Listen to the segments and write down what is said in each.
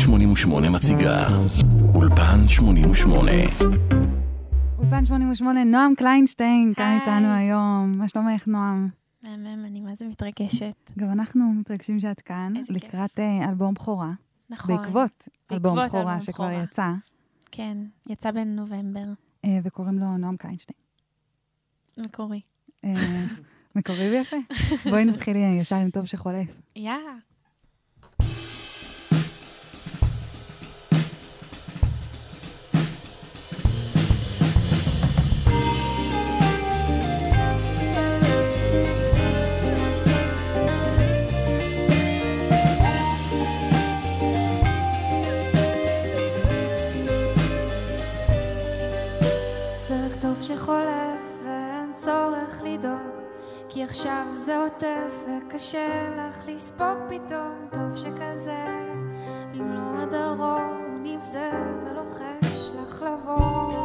88 מציגה אולפן 88 אולפן 88, נועם קליינשטיין, כאן. איתנו היום. מה שלומך, נועם? מהמם, אני מה זה מתרגשת. גם אנחנו מתרגשים שאת כאן. לקראת אה, אלבום בכורה. נכון. בעקבות אלבום בכורה שכבר. יצא, כן, יצא בנובמבר, אה, וקוראים לו נועם קליינשטיין. מקורי. אה, מקורי ויפה. בואי נתחיל ישר עם טוב שחולף. יאללה. טוב שחולף ואין צורך לדאוג כי עכשיו זה עוטף וקשה לך לספוג פתאום. טוב שכזה במלוא הדרום הוא נבזה ולוחש לך לבוא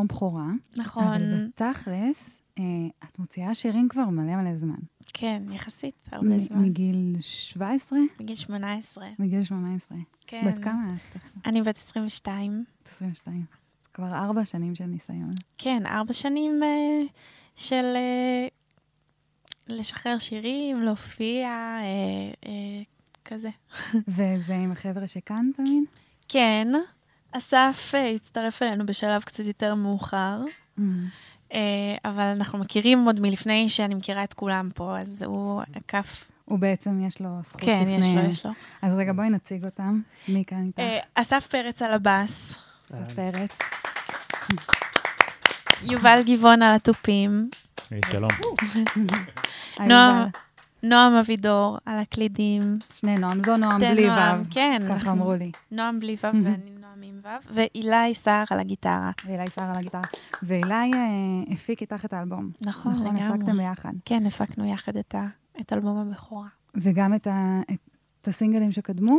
אלבום בכורה, נכון, אבל בתכלס, אה, את מוציאה שירים כבר מלא מלא זמן. כן, יחסית, הרבה מ- זמן. מגיל 17? בגיל 18. מגיל 18. כן. בת כמה את? אני בת 22. 22. אז כבר ארבע שנים של ניסיון. כן, ארבע שנים אה, של אה, לשחרר שירים, להופיע, אה, אה, כזה. וזה עם החבר'ה שכאן תמיד? כן, אסף אה, הצטרף אלינו בשלב קצת יותר מאוחר, Mm. אה, אבל אנחנו מכירים עוד מלפני שאני מכירה את כולם פה, אז הוא עקף. הוא בעצם, יש לו זכות כן, לפני... יש לו, יש לו. אז רגע, בואי נציג אותם. מי כאן איתך? אה, אסף פרץ על הבאס, אסף פרץ. יובל גבעון על התופים, היי, שלום. נועם. אבידור על הקלידים. שני נועם, זו נועם בלי נועם, וו. כן. ככה אמרו לי. נועם בלי וו ואני עם וו, ואילי סער על הגיטרה. ואילי שר על הגיטרה. ואילי אה, הפיק איתך את האלבום. נכון, נכון, לגמרי. הפקתם ביחד. כן, הפקנו יחד את, ה, את אלבום הבכורה. וגם את, ה, את הסינגלים שקדמו.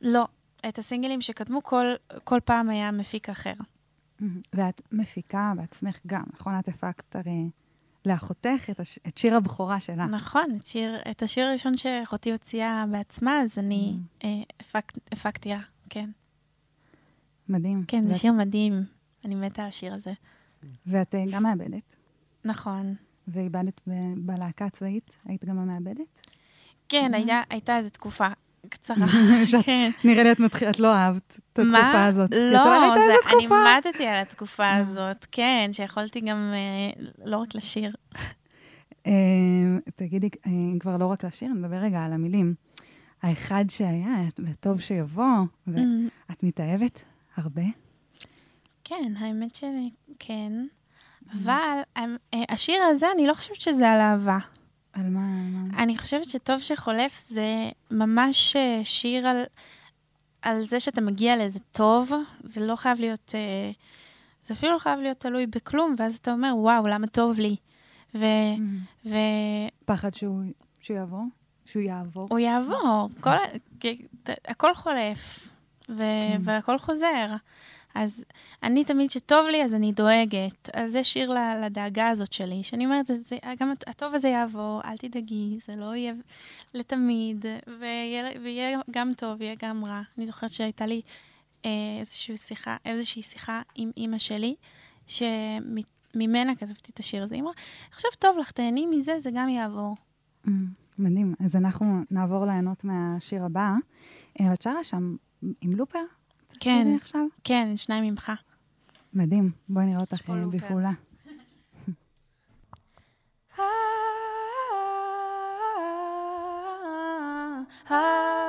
לא, את הסינגלים שקדמו, כל, כל פעם היה מפיק אחר. ואת מפיקה בעצמך גם, נכון? את הפקת הרי לאחותך את, הש... את שיר הבכורה שלה. נכון, את, שיר, את השיר הראשון שאחותי הוציאה בעצמה, אז אני אה, הפק, הפקתי לה, כן. מדהים. כן, זה שיר מדהים. אני מתה על השיר הזה. ואת אה, גם מעבדת, נכון. ואיבדת ב- בלהקה הצבאית, היית גם המעבדת? כן, היה, הייתה איזו תקופה קצרה. שאת- כן. נראה לי את מתחילה, את לא אהבת את התקופה? הזאת. לא, אומרת, "הייתה זה, אני תקופה." מתתי על התקופה אה. הזאת, כן, שיכולתי גם אה, לא רק לשיר. אה, תגידי, אה, כבר לא רק לשיר, נדבר רגע על המילים. האחד שהיה, וטוב שיבוא, ואת מתאהבת הרבה? כן, האמת שכן. אבל אה, השיר הזה, אני לא חושבת שזה על אהבה. על מה? אני חושבת שטוב שחולף זה ממש אה, שיר על, על זה שאתה מגיע לאיזה טוב, זה לא חייב להיות, אה, זה אפילו לא חייב להיות תלוי בכלום, ואז אתה אומר, וואו, למה טוב לי? ו, Mm. והוא פחד שהוא שהוא יעבור? שהוא יעבור? יעבור, כל, הכל חולף, ו, כן. והכל חוזר. אז אני תמיד, שטוב לי, אז אני דואגת. אז זה שיר לדאגה הזאת שלי, שאני אומרת, זה, זה, גם הט- הטוב הזה יעבור, אל תדאגי, זה לא יהיה לתמיד, ויהיה, ויהיה גם טוב, יהיה גם רע. אני זוכרת שהייתה לי אה, איזושהי שיחה, איזושהי שיחה עם אימא שלי, שממנה כתבתי את השיר הזה. היא אמרה, עכשיו טוב לך, תהני מזה, זה גם יעבור. Mm, מדהים. אז אנחנו נעבור ליהנות מהשיר הבא. אה, את שרה שם עם לופר? כן. כן, שניים ממך. מדהים. בואי נראה אותך אה. בפעולה. הלוואי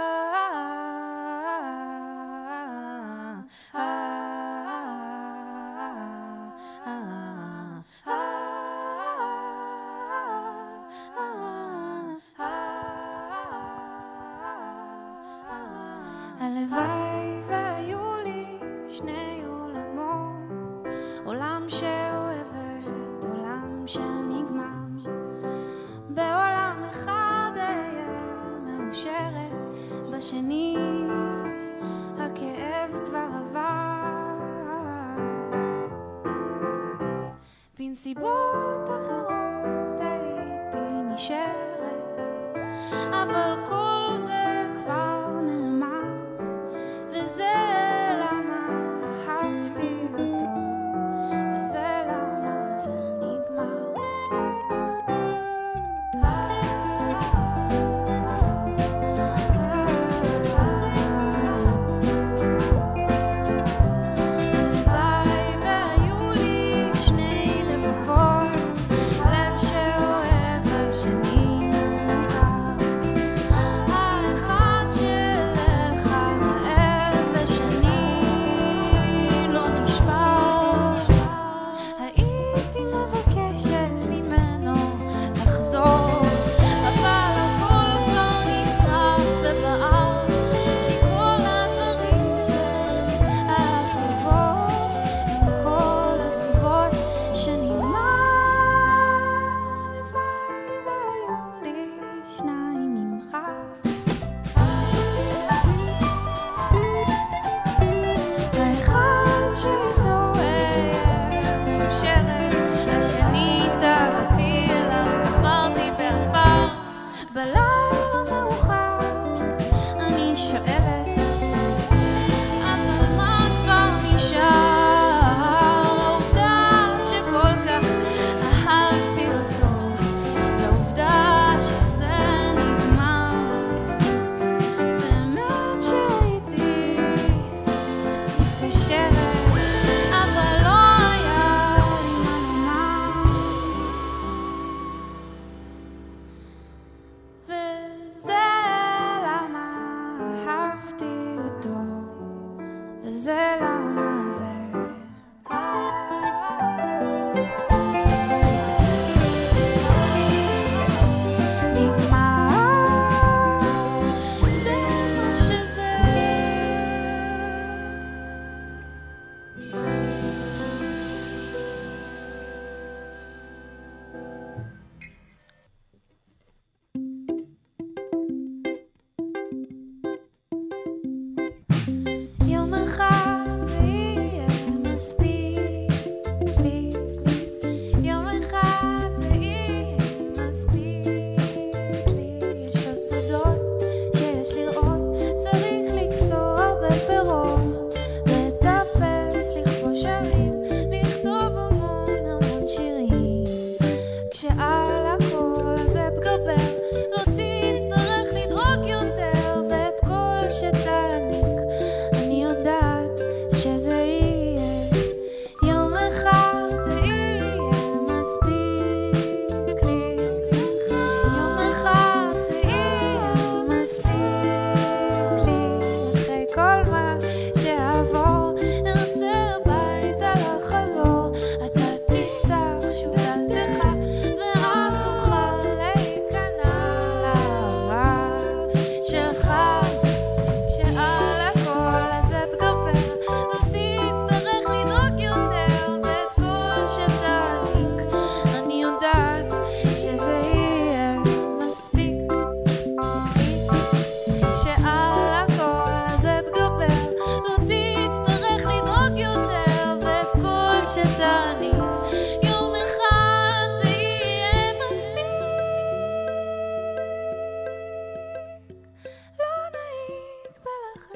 Restaurant.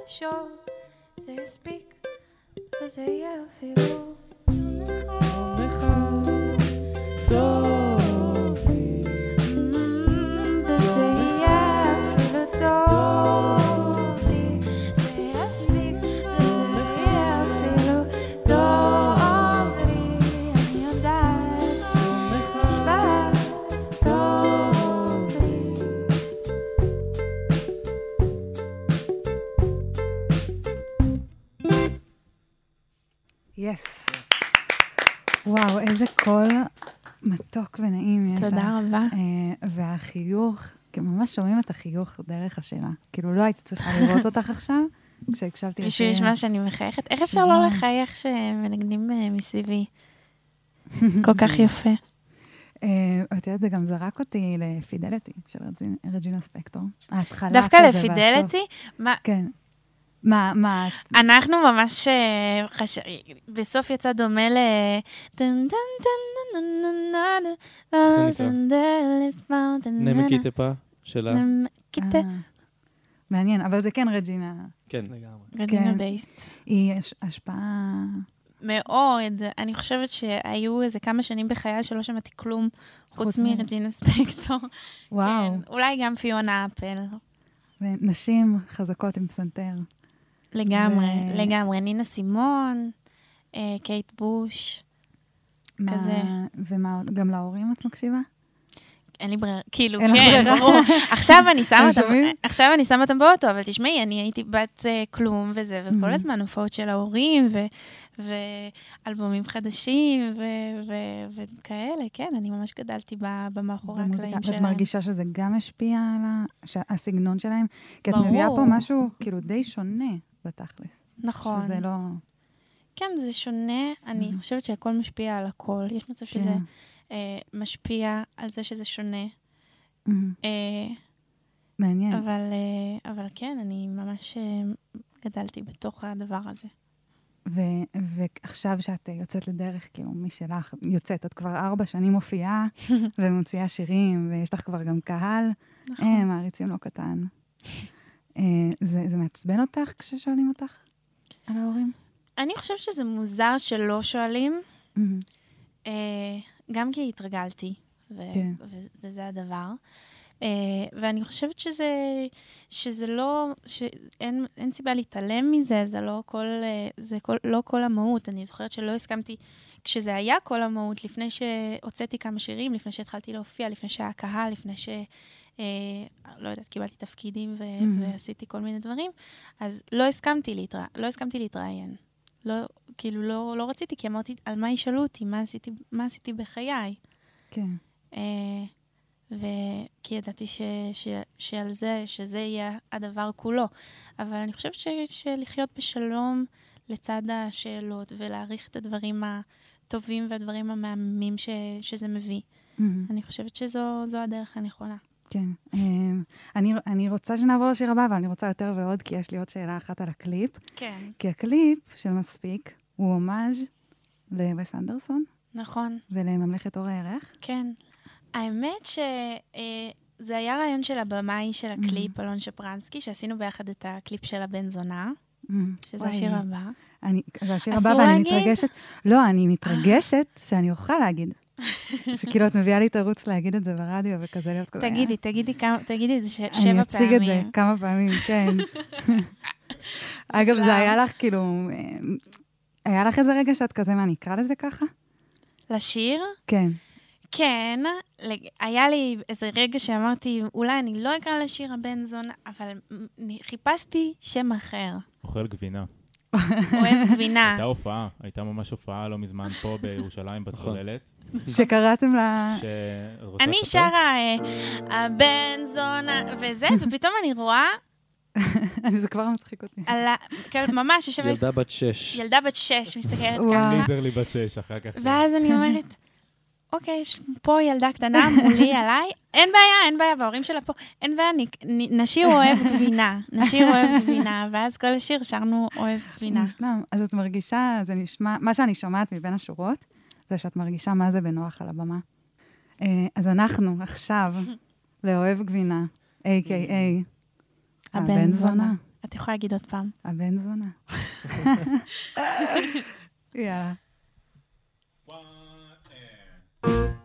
שוב, זה יספיק, וזה יהיה אפילו יום אחד. טוב והחיוך, כי ממש שומעים את החיוך דרך השירה. כאילו, לא הייתי צריכה לראות אותך עכשיו, כשהקשבתי בשביל לשיר. לשמוע שאני מחייכת? איך אפשר. לא לחייך שמנגנים אה, מסביבי? כל כך יפה. אה, את יודעת, זה גם זרק אותי לפידליטי של רג'ינה- ספקטור. ההתחלה דווקא כזה והסוף. לפידליטי? מה, כן. מה, מה, אנחנו ממש, אה, חש... בסוף יצא דומה ל... טן, טן, טן, נה, נה, נה, נה, נה, ניסה. טן, דלת, טן, טן, נה, נמקי נה. טיפה שלה. נמ- קיטה. אה, מעניין, אבל זה כן רג'ינה. כן, לגמרי. רדינה כן. בייסט. היא הש- השפעה... מאוד. אני חושבת שהיו איזה כמה שנים בחיי שלא שמעתי כלום, חוץ מרג'ינה ספקטור. וואו. כן, אולי גם פיונה אפל. ונשים חזקות עם פסנתר. לגמרי, ו- לגמרי. נינה סימון, אה, קייט בוש. כזה. ומה? גם להורים את מקשיבה? אין לי ברירה, כאילו, כן. ברור. עכשיו אני שמה אותם? עכשיו אני שמה אותם באוטו, אבל תשמעי, אני הייתי בת אה, כלום וזה, וכל Mhm. הזמן הופעות של ההורים, ואלבומים חדשים, וכאלה, כן, אני ממש גדלתי במאחורי. הקלעים ואת שלהם. מרגישה שזה גם השפיע על הסגנון שלהם? כי את. מביאה פה משהו כאילו די שונה בתכלס. נכון. שזה לא... כן, זה שונה, אני Mhm. חושבת שהכל משפיע על הכל. יש מצב שזה כן. אה, משפיע על זה שזה שונה. מהמם. אה, מעניין. אבל, אה, אבל כן, אני ממש גדלתי בתוך הדבר הזה. ו- ועכשיו שאת יוצאת לדרך, כאילו, משלך, יוצאת, את כבר ארבע שנים מופיעה ומוציאה שירים, ויש לך כבר גם קהל, נכון. אה, מעריצים לא קטן. אה, זה, זה מעצבן אותך כששואלים אותך על ההורים? אני חושבת שזה מוזר שלא שואלים. אה, גם כי התרגלתי, ו- כן. ו- וזה הדבר. אה, ואני חושבת שזה, שזה לא, שאין אין סיבה להתעלם מזה, זה לא כל, אה, זה כל, לא כל המהות. אני זוכרת שלא הסכמתי, כשזה היה כל המהות, לפני שהוצאתי כמה שירים, לפני שהתחלתי להופיע, לפני שהיה קהל, לפני ש... אה, לא יודעת, קיבלתי תפקידים ו- Mhm. ועשיתי כל מיני דברים, אז לא הסכמתי, להתרא... לא הסכמתי להתראיין. לא, כאילו, לא, לא רציתי, כי אמרתי, על מה ישאלו אותי? מה עשיתי, מה עשיתי בחיי? כן. אה, וכי ידעתי ש, ש, שעל זה, שזה יהיה הדבר כולו. אבל אני חושבת ש, שלחיות בשלום לצד השאלות ולהעריך את הדברים הטובים והדברים המהממים ש, שזה מביא. מהמם. אני חושבת שזו זו הדרך הנכונה. כן. אמ, אני, אני רוצה שנעבור לשיר הבא, אבל אני רוצה יותר ועוד, כי יש לי עוד שאלה אחת על הקליפ. כן. כי הקליפ של מספיק הוא הומאז' לווס אנדרסון נכון, ולממלכת אור הירח. כן. האמת שזה היה רעיון של הבמאי של הקליפ, אלון שפרנסקי, שעשינו ביחד את הקליפ של הבן זונה, אמ, שזה וואי, השיר הבא. אני, זה השיר הבא, ואני להגיד? מתרגשת. לא, אני מתרגשת שאני אוכל להגיד. שכאילו, את מביאה לי תירוץ להגיד את זה ברדיו, וכזה להיות כזה... תגידי, תגידי כמה, תגידי את זה שבע אני פעמים. אציג את זה כמה פעמים, כן. אגב. זה היה לך כאילו... אה, היה לך איזה רגע שאת כזה, מה, אני אקרא לזה ככה? לשיר? כן. כן, היה לי איזה רגע שאמרתי, אולי אני לא אקרא לשיר הבן זונה, אבל חיפשתי שם אחר. אוכל גבינה. אוהב גבינה. הייתה הופעה, הייתה ממש הופעה לא מזמן פה בירושלים נכון. בצוללת. שקראתם לה... אני? שרה אה, הבן זונה וזה, ופתאום אני רואה זה כבר מצחיק אותי. כאילו, ממש יושבת ילדה בת שש. ילדה בת שש, מסתכלת. ככה, לידרלי בת שש, אחר כך. ואז אני אומרת, אוקיי, יש פה ילדה קטנה מולי, עליי, אין בעיה, אין בעיה, וההורים שלה פה, אין בעיה, נשיר אוהב גבינה, נשיר אוהב גבינה, ואז כל השיר שרנו אוהב גבינה. מושלם. אז את מרגישה, זה נשמע, מה שאני שומעת מבין השורות, זה שאת מרגישה מה זה בנוח על הבמה. אה, אז אנחנו עכשיו לאוהב גבינה, A.K.A. הבן זונה. את יכולה להגיד עוד פעם. הבן זונה. יאללה. One, and...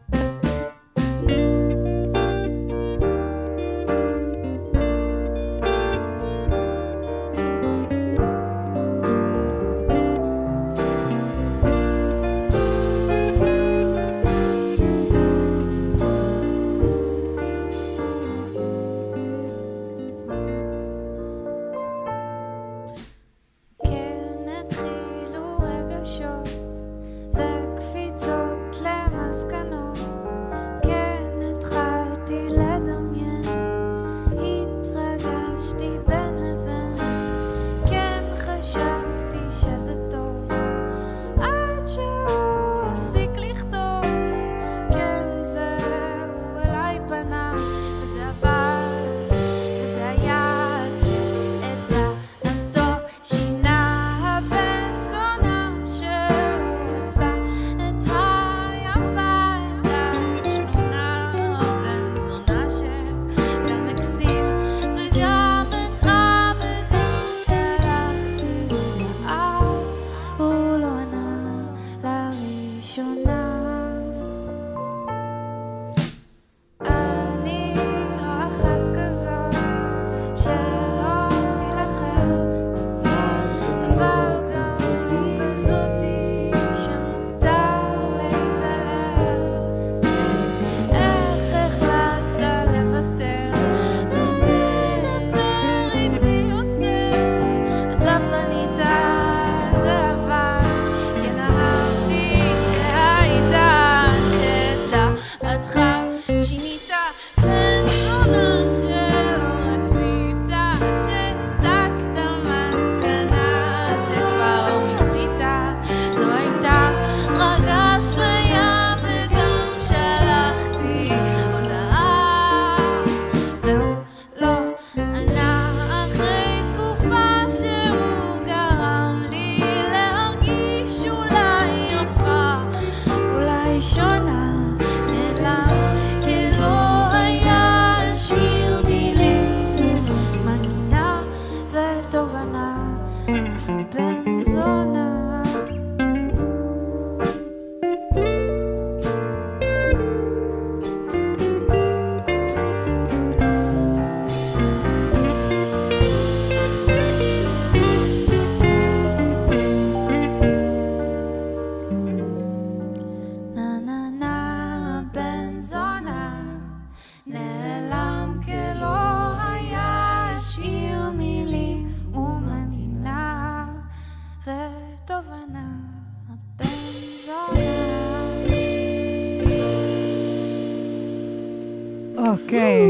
אוקיי.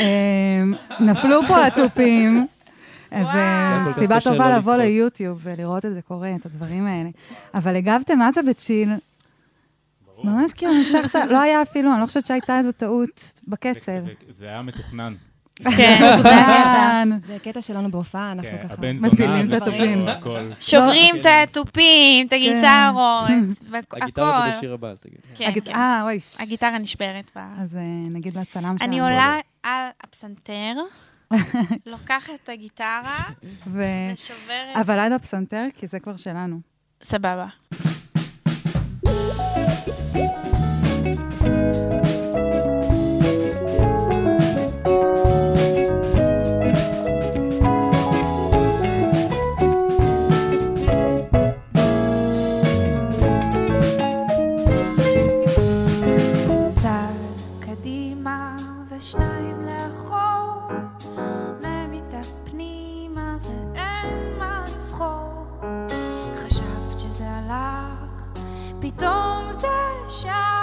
אמ, נפלו פה התופים. אז אה, סיבה טובה לבוא ליוטיוב ולראות את זה קורה, את הדברים האלה. אבל הגבתם, מה זה בצ'יל? ממש כאילו המשכת, לא היה אפילו, אני לא חושבת שהייתה איזו טעות בקצב. זה היה מתוכנן. כן. כן, זה קטע שלנו בהופעה, אנחנו כן, ככה... מפילים את התופים. לא. שוברים לא, את התופים, את כן. הגיטרות, הכל. הגיטרות זה בשיר הבא, תגיד. אה, אוי. הגיטרה נשברת. אז אה, נגיד לצלם שלנו. אני עולה על הפסנתר. לוקחת את הגיטרה ושוברת. אבל עד הפסנתר, כי זה כבר שלנו. סבבה. פתאום זה שם.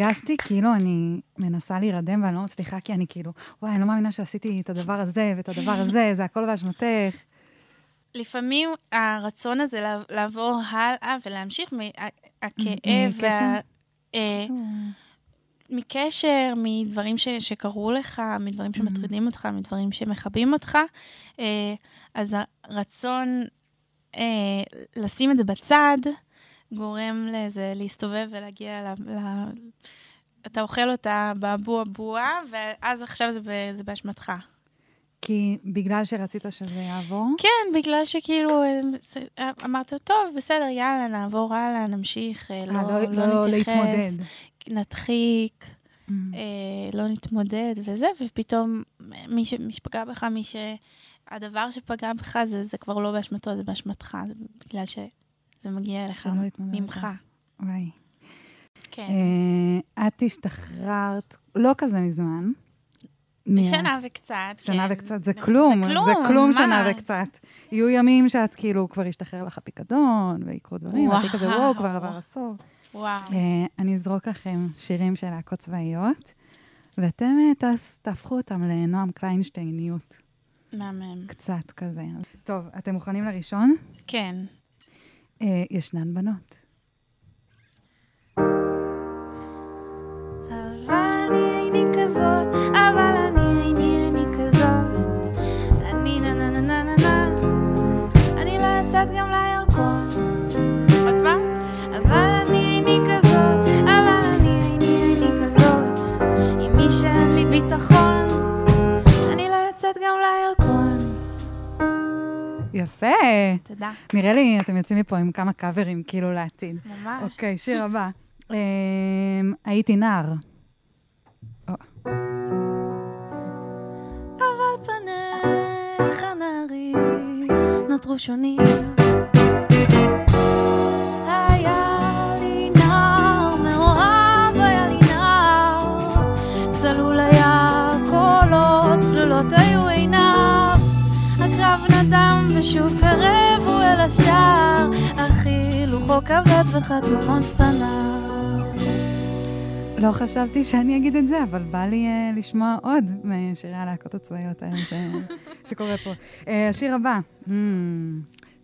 הרגשתי כאילו אני מנסה להירדם ואני לא מצליחה, כי אני כאילו, וואי, אני לא מאמינה שעשיתי את הדבר הזה ואת הדבר הזה, זה הכל באשמתך. לפעמים הרצון הזה לעב- לעבור הלאה ולהמשיך מהכאב? וה- אה, מקשר, מדברים ש, שקרו לך, מדברים שמטרידים אותך, מדברים שמכבים אותך. אה, אז הרצון אה, לשים את זה בצד, גורם לזה להסתובב ולהגיע ל... ל... אתה אוכל אותה באבו-אבוה, ואז עכשיו זה, ב, זה באשמתך. כי בגלל שרצית שזה יעבור? כן, בגלל שכאילו, אה, אה, אמרת, טוב, בסדר, יאללה, נעבור הלאה, נמשיך, אה, לא, אה, לא, לא נתייחס, להתמודד. נדחיק, Mm. אה, לא נתמודד וזה, ופתאום מי, ש, מי שפגע בך, מי ש... הדבר שפגע בך זה, זה כבר לא באשמתו, זה באשמתך, זה בגלל שזה מגיע אליך. ממך. וואי. כן. אה, את השתחררת לא כזה מזמן. שנה וקצת, שנה כן. וקצת, זה כלום, זה כלום מה? שנה וקצת. יהיו ימים שאת כאילו, כבר ישתחרר לך הפיקדון, ויקרו דברים, ואת כזה, וואו, כבר עבר עשור. וואו. אה, אני אזרוק לכם שירים של להקות צבאיות, ואתם אה, תהפכו אותם לנועם קליינשטייניות, מהמם. קצת כזה. טוב, אתם מוכנים לראשון? כן. אה, ישנן בנות. ביטחון, יפה. תודה. נראה לי, אתם יוצאים מפה עם כמה קאברים, כאילו לעתיד. ממש. אוקיי, שיר הבא. אמ, הייתי נער. אבל פניך נערי נותרו שונים. ושוב קרבו אל השער, אך הילוכו כבד וחתומות פניו. לא חשבתי שאני אגיד את זה, אבל בא לי uh, לשמוע עוד משירי הלהקות הצבאיות האלה ש... שקורה פה. Uh, השיר הבא, mm,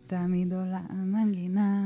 תמיד עולה המנגינה.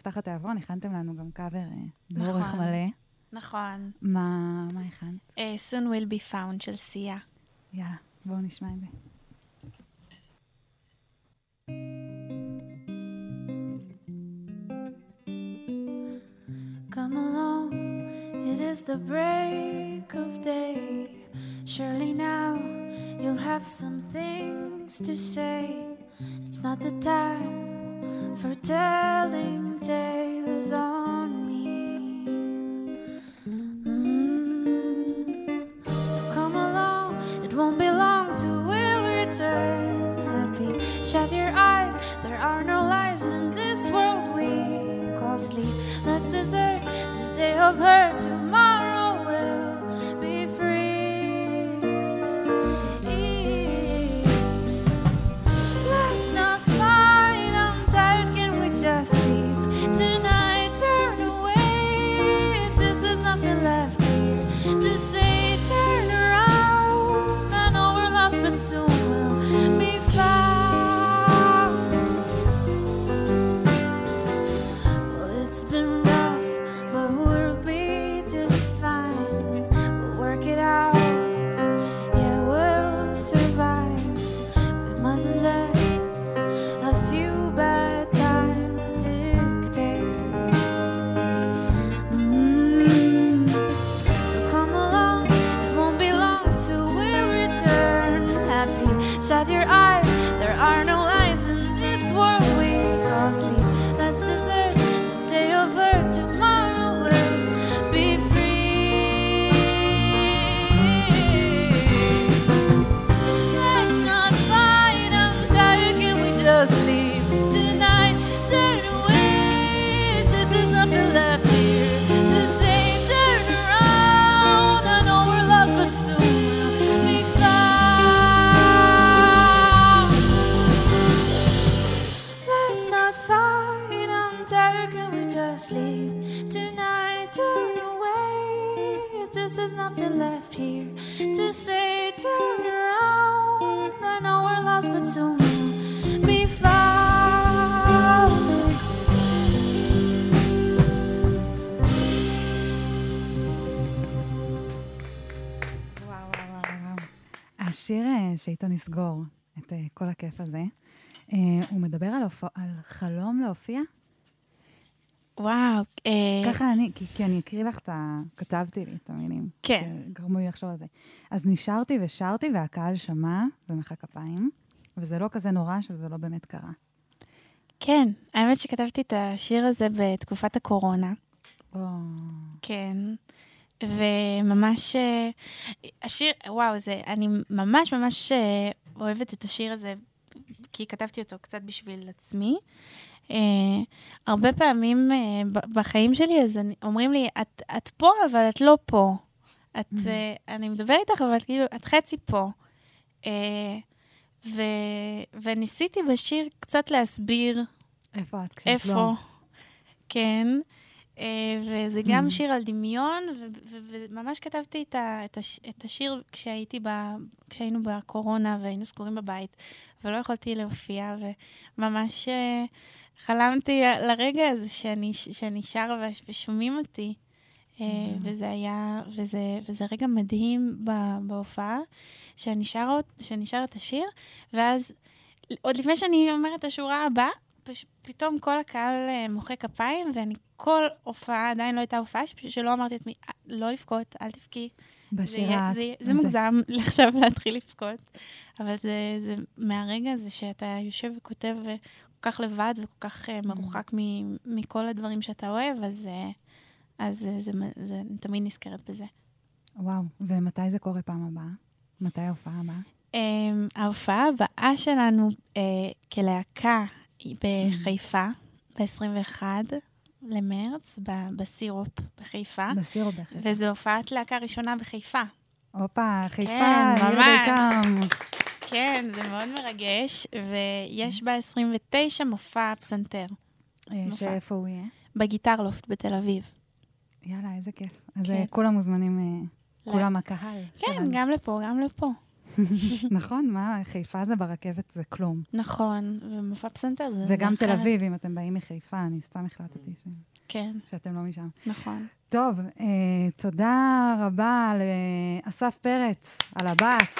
שנפתח התיאבון, הכנתם לנו גם קאבר אה, באורך נכון. מלא. נכון. מה מה הכנת? אה, soon will be found של סיה. יאללה, בואו נשמע את זה. Come along, it is the break of day. Surely now you'll have some things to say. It's not the time for telling tales on me. Mm. So come along, it won't be long till we'll return happy. Shut your eyes, there are no lies in this world we call sleep. Let's desert this day of hurt. Tomorrow נסגור את אה, כל הכיף הזה, אה, הוא מדבר על, הופ... על חלום להופיע? וואו, אה, ככה אני, כי, כי אני אקריא לך את ה... כתבתי לי את המילים. כן. שגרמו לי לחשוב על זה. אז נשארתי ושרתי, והקהל שמע ומחא כפיים, וזה לא כזה נורא שזה לא באמת קרה. כן, האמת שכתבתי את השיר הזה בתקופת הקורונה. או, כן. וממש, אה, השיר, וואו, זה, אני ממש ממש אה, אוהבת את השיר הזה, כי כתבתי אותו קצת בשביל עצמי. Uh, הרבה פעמים uh, בחיים שלי, אז אני, אומרים לי, את, את פה, אבל את לא פה. את, uh, אני מדבר איתך, אבל כאילו, את חצי פה. Uh, ו, וניסיתי בשיר קצת להסביר איפה את כשאת לא? איפה. כן. אה, וזה גם שיר על דמיון, וממש כתבתי את, ה- את, הש- את השיר כשהייתי ב, כשהיינו בקורונה והיינו סגורים בבית, ולא יכולתי להופיע, וממש אה, חלמתי לרגע הזה שאני, שאני שרה וש- ושומעים אותי. אה, וזה היה, וזה, וזה רגע מדהים בהופעה, שאני שרה, שאני שרה את השיר, ואז עוד לפני שאני אומרת את השורה הבאה, פש... פתאום כל הקהל אה, מוחא כפיים, ואני כל הופעה, עדיין לא הייתה הופעה, שפשוט שלא אמרתי לעצמי, "אה, לא לבכות, אל תבכי. זה, בשיר יהיה- הס- זה, זה הזה. מוגזם עכשיו להתחיל לבכות, אבל זה, זה מהרגע הזה שאתה יושב וכותב אה, כל כך לבד וכל כך Mm. מרוחק מ, מכל הדברים שאתה אוהב, אז, אז זה, זה, זה, זה, אני תמיד נזכרת בזה. וואו, ומתי זה קורה פעם הבאה? מתי ההופעה הבאה? Um, ההופעה הבאה שלנו uh, כלהקה בחיפה, ב-21 למרץ, בסירופ בחיפה, בסירו בחיפה. וזו הופעת להקה ראשונה בחיפה. הופה, חיפה, כן, ממש. כן, זה מאוד מרגש, ויש ב-29 מופע פסנתר, אה. שאיפה הוא יהיה? בגיטרלופט בתל אביב. יאללה, איזה כיף. אז כן. אה, כולם מוזמנים, אה. כולם הקהל כן, שלנו. גם לפה, גם לפה. נכון, מה, חיפה זה ברכבת, זה כלום. נכון, ומופע פסנתר זה... וגם תל. אביב, אם אתם באים מחיפה, אני סתם החלטתי ש- כן, שאתם לא משם. נכון. טוב, אה, תודה רבה לאסף פרץ על הבאס,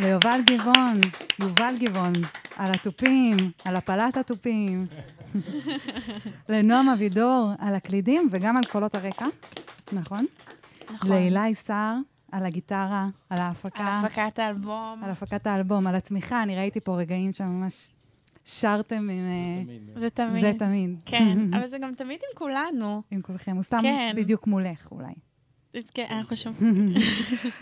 ליובל גבעון, יובל גבעון, על התופים, על הפלת התופים, לנועם אבידור על הקלידים וגם על קולות הרקע, נכון? נכון. לאילי סער על הגיטרה, על על ההפקה, הפקת האלבום. על הפקת האלבום, על התמיכה, אני ראיתי פה רגעים שממש שרתם עם... אה, תמיד. זה תמיד. זה תמיד. כן, אבל זה גם תמיד עם כולנו. עם כולכם, הוא סתם כן. בדיוק מולך אולי. כן, שומעים.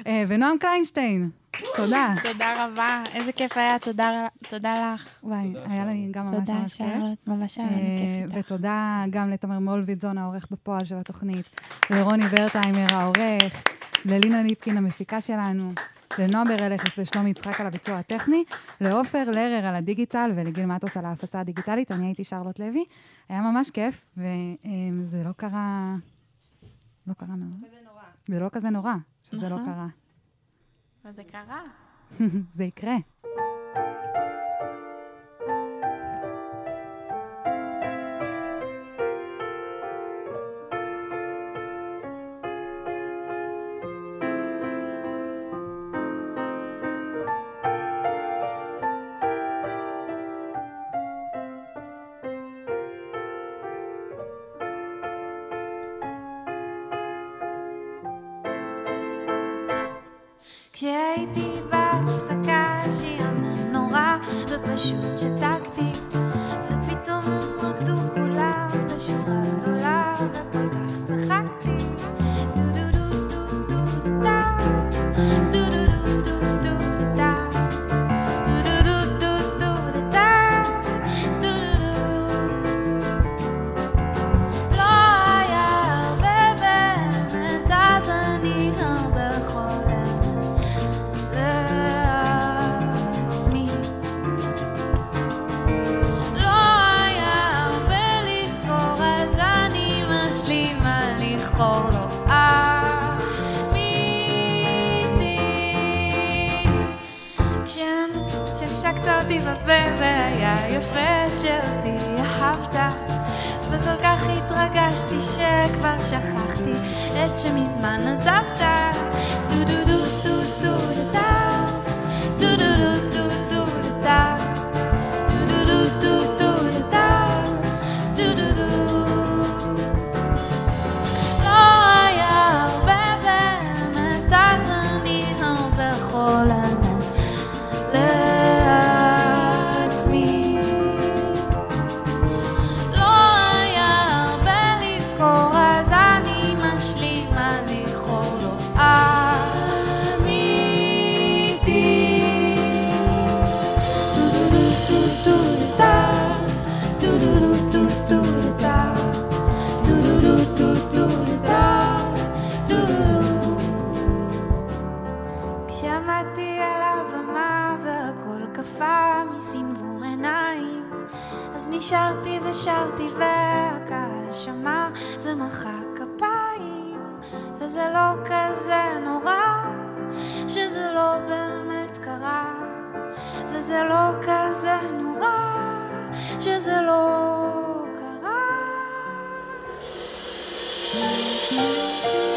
אה, ונועם קליינשטיין, תודה. תודה רבה, איזה כיף היה, תודה תודה לך. וואי, היה לי גם ממש תודה, ממש כיף. שרלוט, ממש היה אה, לנו כיף איתך. ותודה גם לתמר מולביטזון, העורך בפועל של התוכנית, לרוני ברטהיימר, העורך, ללינה ליפקין, המפיקה שלנו, לנועה ברלכס ושלומי יצחק על הביצוע הטכני, לעופר לרר על הדיגיטל ולגיל מטוס על ההפצה הדיגיטלית. אני הייתי שרלוט לוי. היה ממש כיף, וזה לא קרה... לא קרה נורא. זה לא כזה נורא שזה לא נכון. קרה. אבל זה קרה. זה יקרה. 数着 שרתי והקהל שמע ומחא כפיים וזה לא כזה נורא שזה לא באמת קרה וזה לא כזה נורא שזה לא קרה Thank you.